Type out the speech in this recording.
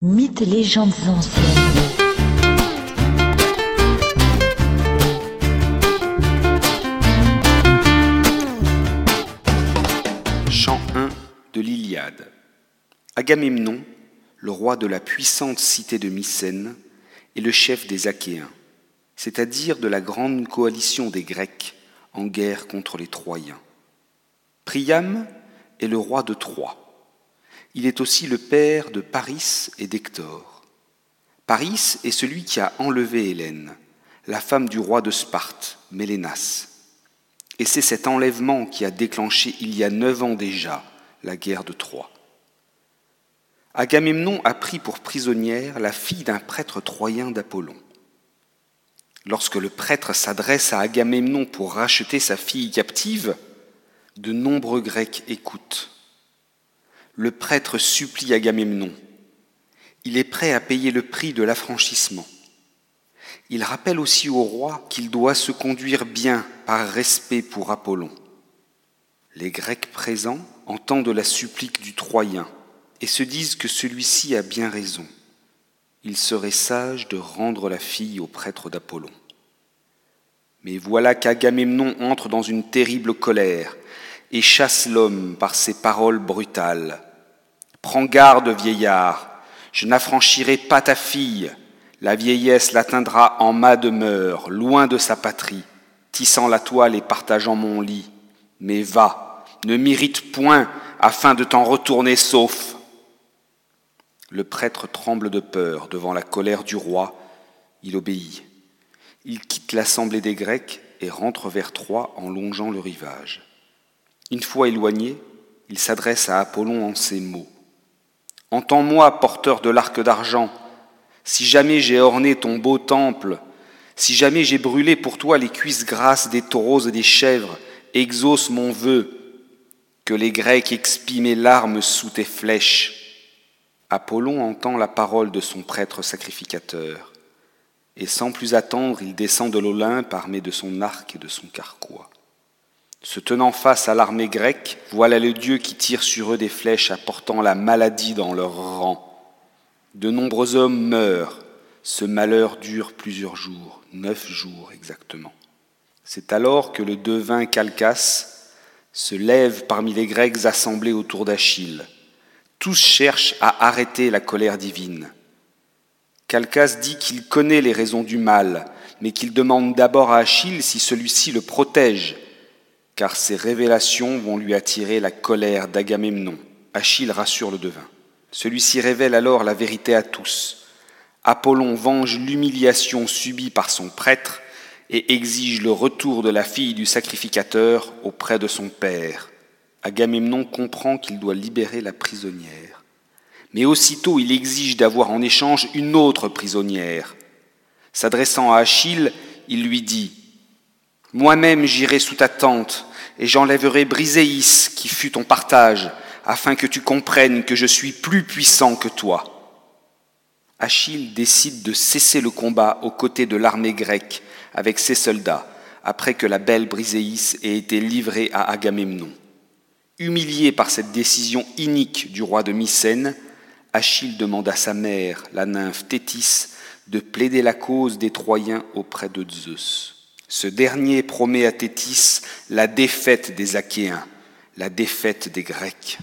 Mythes légendes anciennes. Chant 1 de l'Iliade. Agamemnon, le roi de la puissante cité de Mycène, est le chef des Achéens, c'est-à-dire de la grande coalition des Grecs en guerre contre les Troyens. Priam est le roi de Troie. Il est aussi le père de Paris et d'Hector. Paris est celui qui a enlevé Hélène, la femme du roi de Sparte, Mélénas. Et c'est cet enlèvement qui a déclenché il y a neuf ans déjà la guerre de Troie. Agamemnon a pris pour prisonnière la fille d'un prêtre troyen d'Apollon. Lorsque le prêtre s'adresse à Agamemnon pour racheter sa fille captive, de nombreux Grecs écoutent. Le prêtre supplie Agamemnon. Il est prêt à payer le prix de l'affranchissement. Il rappelle aussi au roi qu'il doit se conduire bien par respect pour Apollon. Les Grecs présents entendent la supplique du Troyen et se disent que celui-ci a bien raison. Il serait sage de rendre la fille au prêtre d'Apollon. Mais voilà qu'Agamemnon entre dans une terrible colère et chasse l'homme par ses paroles brutales. Prends garde, vieillard, je n'affranchirai pas ta fille. La vieillesse l'atteindra en ma demeure, loin de sa patrie, tissant la toile et partageant mon lit. Mais va, ne m'irrite point, afin de t'en retourner sauf. Le prêtre tremble de peur devant la colère du roi, il obéit. Il quitte l'assemblée des Grecs et rentre vers Troie en longeant le rivage. Une fois éloigné, il s'adresse à Apollon en ces mots. Entends-moi, porteur de l'arc d'argent, si jamais j'ai orné ton beau temple, si jamais j'ai brûlé pour toi les cuisses grasses des taureaux et des chèvres, exauce mon vœu, que les Grecs expient mes larmes sous tes flèches. Apollon entend la parole de son prêtre sacrificateur, et sans plus attendre, il descend de l'Olympe armé de son arc et de son carquois. Se tenant face à l'armée grecque, voilà le Dieu qui tire sur eux des flèches apportant la maladie dans leurs rangs. De nombreux hommes meurent. Ce malheur dure plusieurs jours, neuf jours exactement. C'est alors que le devin Calcas se lève parmi les Grecs assemblés autour d'Achille. Tous cherchent à arrêter la colère divine. Calcas dit qu'il connaît les raisons du mal, mais qu'il demande d'abord à Achille si celui-ci le protège car ces révélations vont lui attirer la colère d'Agamemnon. Achille rassure le devin. Celui-ci révèle alors la vérité à tous. Apollon venge l'humiliation subie par son prêtre et exige le retour de la fille du sacrificateur auprès de son père. Agamemnon comprend qu'il doit libérer la prisonnière. Mais aussitôt il exige d'avoir en échange une autre prisonnière. S'adressant à Achille, il lui dit Moi-même j'irai sous ta tente et j'enlèverai Briséis qui fut ton partage, afin que tu comprennes que je suis plus puissant que toi. Achille décide de cesser le combat aux côtés de l'armée grecque avec ses soldats, après que la belle Briséis ait été livrée à Agamemnon. Humilié par cette décision inique du roi de Mycène, Achille demande à sa mère, la nymphe Thétis, de plaider la cause des Troyens auprès de Zeus. Ce dernier promet à Thétis la défaite des Achéens, la défaite des Grecs.